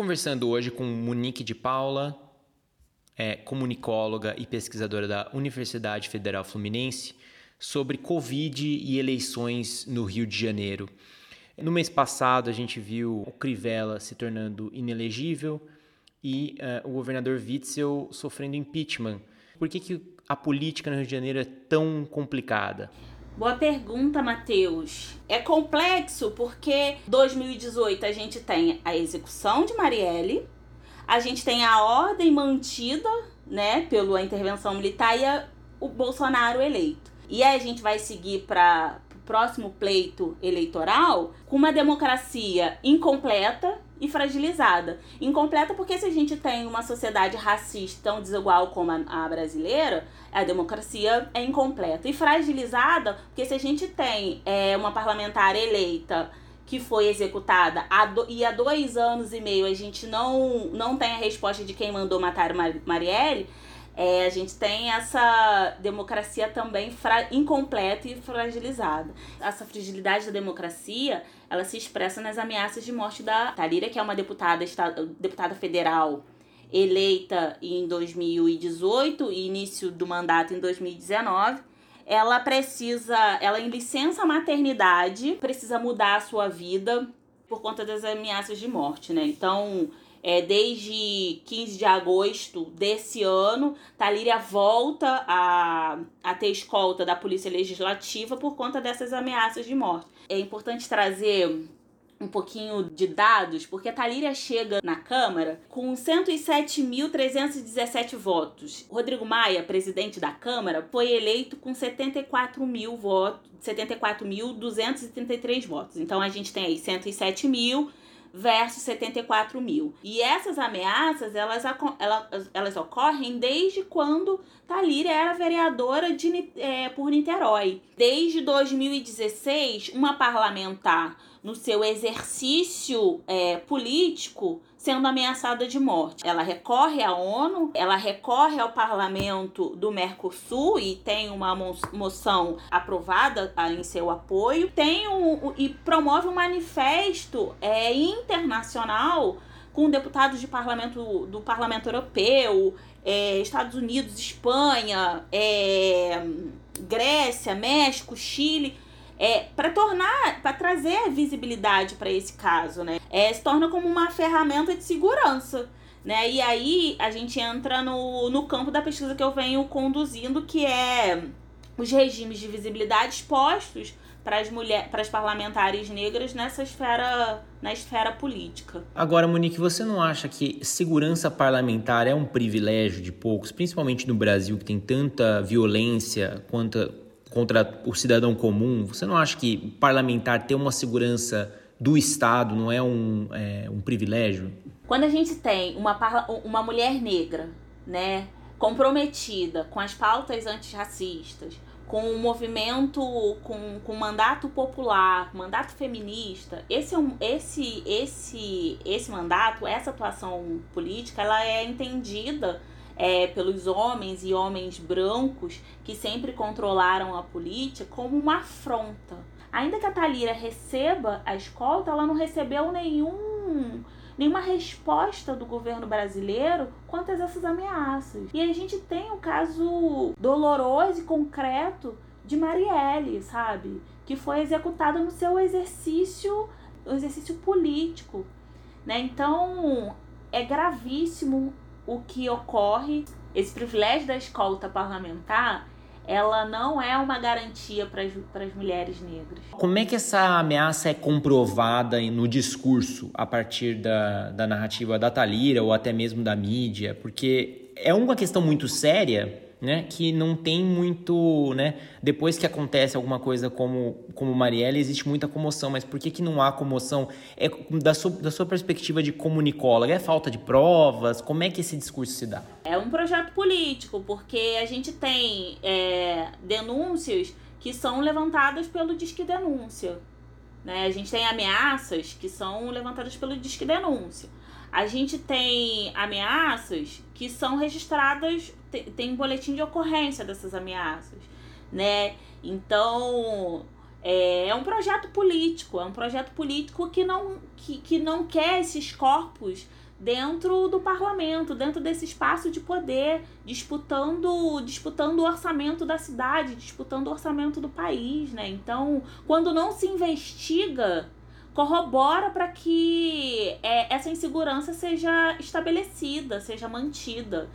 conversando hoje com Monique de Paula, é, comunicóloga e pesquisadora da Universidade Federal Fluminense, sobre Covid e eleições no Rio de Janeiro. No mês passado, a gente viu o Crivella se tornando inelegível e uh, o governador Witzel sofrendo impeachment. Por que, que a política no Rio de Janeiro é tão complicada? Boa pergunta, Matheus. É complexo porque 2018 a gente tem a execução de Marielle, a gente tem a ordem mantida, né, pela intervenção militar e a, o Bolsonaro eleito. E aí a gente vai seguir para o próximo pleito eleitoral com uma democracia incompleta e fragilizada. Incompleta porque se a gente tem uma sociedade racista tão desigual como a, a, brasileira, a democracia é incompleta. E fragilizada porque se a gente tem é, uma parlamentar eleita que foi executada há do, e há dois anos e meio a gente não, não tem a resposta de quem mandou matar Mar Marielle, é, a gente tem essa democracia também incompleta e fragilizada. Essa fragilidade da democracia, ela se expressa nas ameaças de morte da Talira, que é uma deputada, deputada federal eleita em 2018 e início do mandato em 2019. Ela precisa, ela em licença maternidade, precisa mudar a sua vida por conta das ameaças de morte, né? Então, é, desde 15 de agosto desse ano, Talíria volta a, a ter escolta da Polícia Legislativa por conta dessas ameaças de morte. É importante trazer um pouquinho de dados, porque a Talíria chega na Câmara com 107.317 votos. Rodrigo Maia, presidente da Câmara, foi eleito com 74 mil votos, 74.233 votos. Então a gente tem aí 107 mil versus 74 mil. E essas ameaças, elas, elas, elas ocorrem desde quando Talíria era vereadora de, é, por Niterói. Desde 2016, uma parlamentar no seu exercício é, político sendo ameaçada de morte. Ela recorre à ONU, ela recorre ao parlamento do Mercosul e tem uma moção aprovada em seu apoio, tem um, e promove um manifesto é, internacional com deputados de parlamento do Parlamento Europeu, é, Estados Unidos, Espanha, é, Grécia, México, Chile é, para tornar, para trazer visibilidade para esse caso, né? É, se torna como uma ferramenta de segurança. Né? E aí a gente entra no, no campo da pesquisa que eu venho conduzindo, que é os regimes de visibilidade expostos para as mulheres, para as parlamentares negras nessa esfera, na esfera política. Agora, Monique, você não acha que segurança parlamentar é um privilégio de poucos, principalmente no Brasil que tem tanta violência quanto contra o cidadão comum, você não acha que parlamentar ter uma segurança do Estado não é um, é, um privilégio? Quando a gente tem uma, uma mulher negra, né, comprometida com as pautas antirracistas, com o movimento, com, com mandato popular, mandato feminista, esse, é um, esse, esse, esse mandato, essa atuação política, ela é entendida é, pelos homens e homens brancos que sempre controlaram a política como uma afronta. Ainda que a Talira receba a escolta, ela não recebeu nenhum nenhuma resposta do governo brasileiro quanto a essas ameaças. E a gente tem um caso doloroso e concreto de Marielle, sabe? Que foi executada no seu exercício, exercício político. Né? Então é gravíssimo o que ocorre, esse privilégio da escolta parlamentar, ela não é uma garantia para as mulheres negras. Como é que essa ameaça é comprovada no discurso a partir da, da narrativa da Talira ou até mesmo da mídia? Porque é uma questão muito séria né, que não tem muito, né, depois que acontece alguma coisa como como Marielle, existe muita comoção, mas por que que não há comoção? É da sua, da sua perspectiva de comunicóloga, é falta de provas? Como é que esse discurso se dá? É um projeto político, porque a gente tem é, denúncias que são levantadas pelo Disque Denúncia. Né? A gente tem ameaças que são levantadas pelo Disque Denúncia. A gente tem ameaças que são registradas, tem, tem boletim de ocorrência dessas ameaças, né? Então, É, é um projeto político, é um projeto político que não, que, que não quer esses corpos dentro do parlamento, dentro desse espaço de poder, disputando, disputando o orçamento da cidade, disputando o orçamento do país, né? Então, quando não se investiga, corrobora para que é, essa insegurança seja estabelecida, seja mantida.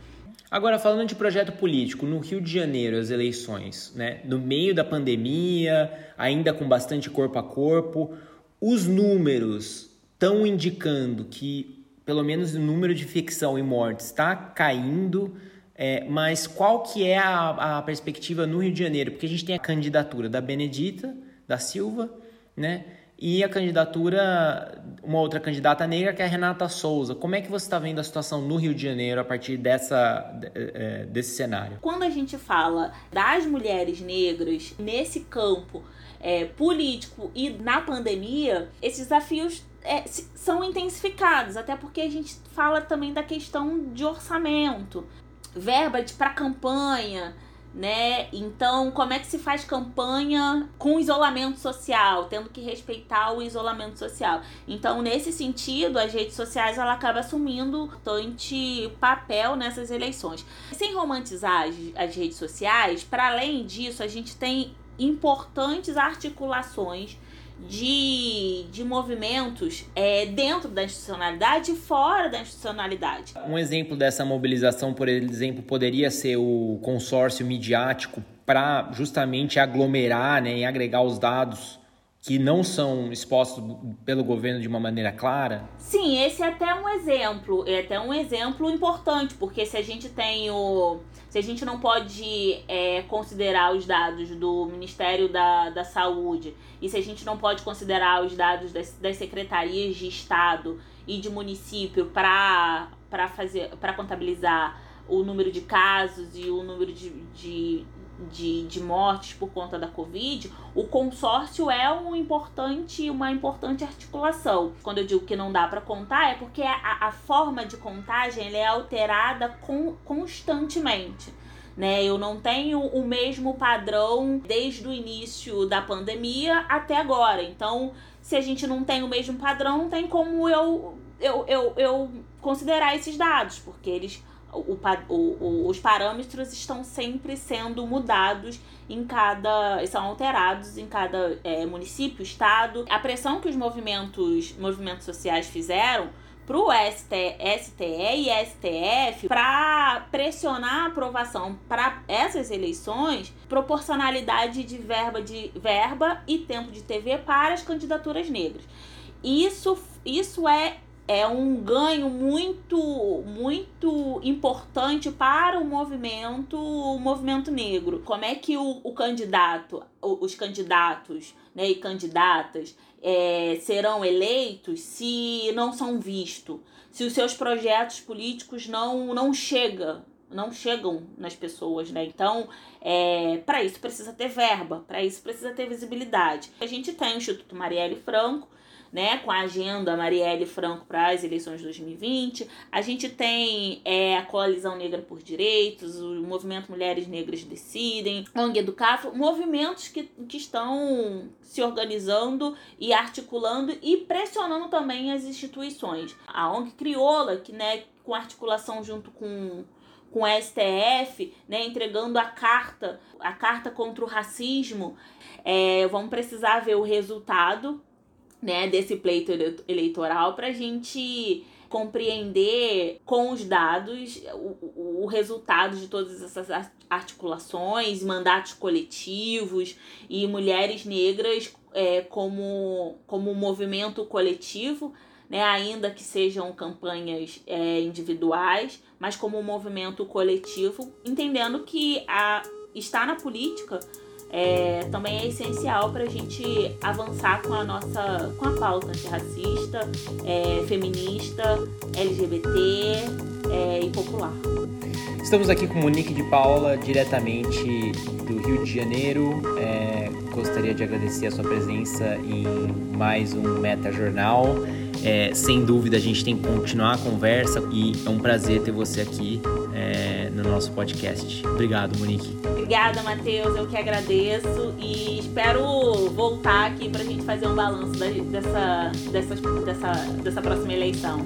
Agora, falando de projeto político, no Rio de Janeiro, as eleições, né? No meio da pandemia, ainda com bastante corpo a corpo, os números estão indicando que pelo menos o número de ficção e mortes está caindo, é, mas qual que é a, a perspectiva no Rio de Janeiro? Porque a gente tem a candidatura da Benedita, da Silva, né? E a candidatura, uma outra candidata negra que é a Renata Souza. Como é que você está vendo a situação no Rio de Janeiro a partir dessa, é, desse cenário? Quando a gente fala das mulheres negras nesse campo é, político e na pandemia, esses desafios é, são intensificados, até porque a gente fala também da questão de orçamento, verba para campanha, né? Então, como é que se faz campanha com isolamento social, tendo que respeitar o isolamento social? Então, nesse sentido, as redes sociais ela acaba assumindo um papel nessas eleições. Sem romantizar as redes sociais, para além disso, a gente tem importantes articulações de, de movimentos é, dentro da institucionalidade e fora da institucionalidade. Um exemplo dessa mobilização, por exemplo, poderia ser o consórcio midiático para justamente aglomerar né, e agregar os dados que não são expostos pelo governo de uma maneira clara? Sim, esse é até um exemplo, é até um exemplo importante, porque se a gente tem o. Se a gente não pode é, considerar os dados do Ministério da, da Saúde e se a gente não pode considerar os dados das, das secretarias de Estado e de município para fazer para contabilizar o número de casos e o número de, de de, de mortes por conta da Covid, o consórcio é um importante, uma importante articulação. Quando eu digo que não dá para contar, é porque a, a forma de contagem é alterada com, constantemente. Né? Eu não tenho o mesmo padrão desde o início da pandemia até agora. Então, se a gente não tem o mesmo padrão, não tem como eu, eu, eu, eu considerar esses dados, porque eles o, o, os parâmetros estão sempre sendo mudados em cada. são alterados em cada é, município, estado. A pressão que os movimentos, movimentos sociais fizeram para o STE e STF para pressionar a aprovação para essas eleições, proporcionalidade de verba de verba e tempo de TV para as candidaturas negras. Isso, isso é é um ganho muito muito importante para o movimento o movimento negro como é que o, o candidato os candidatos né, e candidatas é, serão eleitos se não são vistos se os seus projetos políticos não não chegam não chegam nas pessoas, né? Então, é, para isso precisa ter verba, para isso precisa ter visibilidade. A gente tem o Instituto Marielle Franco, né, com a agenda Marielle Franco para as eleições de 2020. A gente tem é, a Coalizão Negra por Direitos, o Movimento Mulheres Negras Decidem, ONG Educafro, movimentos que, que estão se organizando e articulando e pressionando também as instituições. A ONG Crioula, que né, com articulação junto com com a STF, né, entregando a carta, a carta contra o racismo. É, vamos precisar ver o resultado né, desse pleito eleitoral para a gente compreender com os dados o, o resultado de todas essas articulações, mandatos coletivos e mulheres negras é, como, como movimento coletivo, né, ainda que sejam campanhas é, individuais, mas como movimento coletivo, entendendo que a, estar na política é, também é essencial para a gente avançar com a nossa com a pauta antirracista, é, feminista, LGBT é, e popular. Estamos aqui com Monique de Paula, diretamente do Rio de Janeiro. É, gostaria de agradecer a sua presença em mais um Meta Jornal. é, sem dúvida a gente tem que continuar a conversa e é um prazer ter você aqui no nosso podcast. Obrigado, Monique. Obrigada, Matheus. Eu que agradeço e espero voltar aqui para a gente fazer um balanço dessa, dessa, dessa, dessa próxima eleição.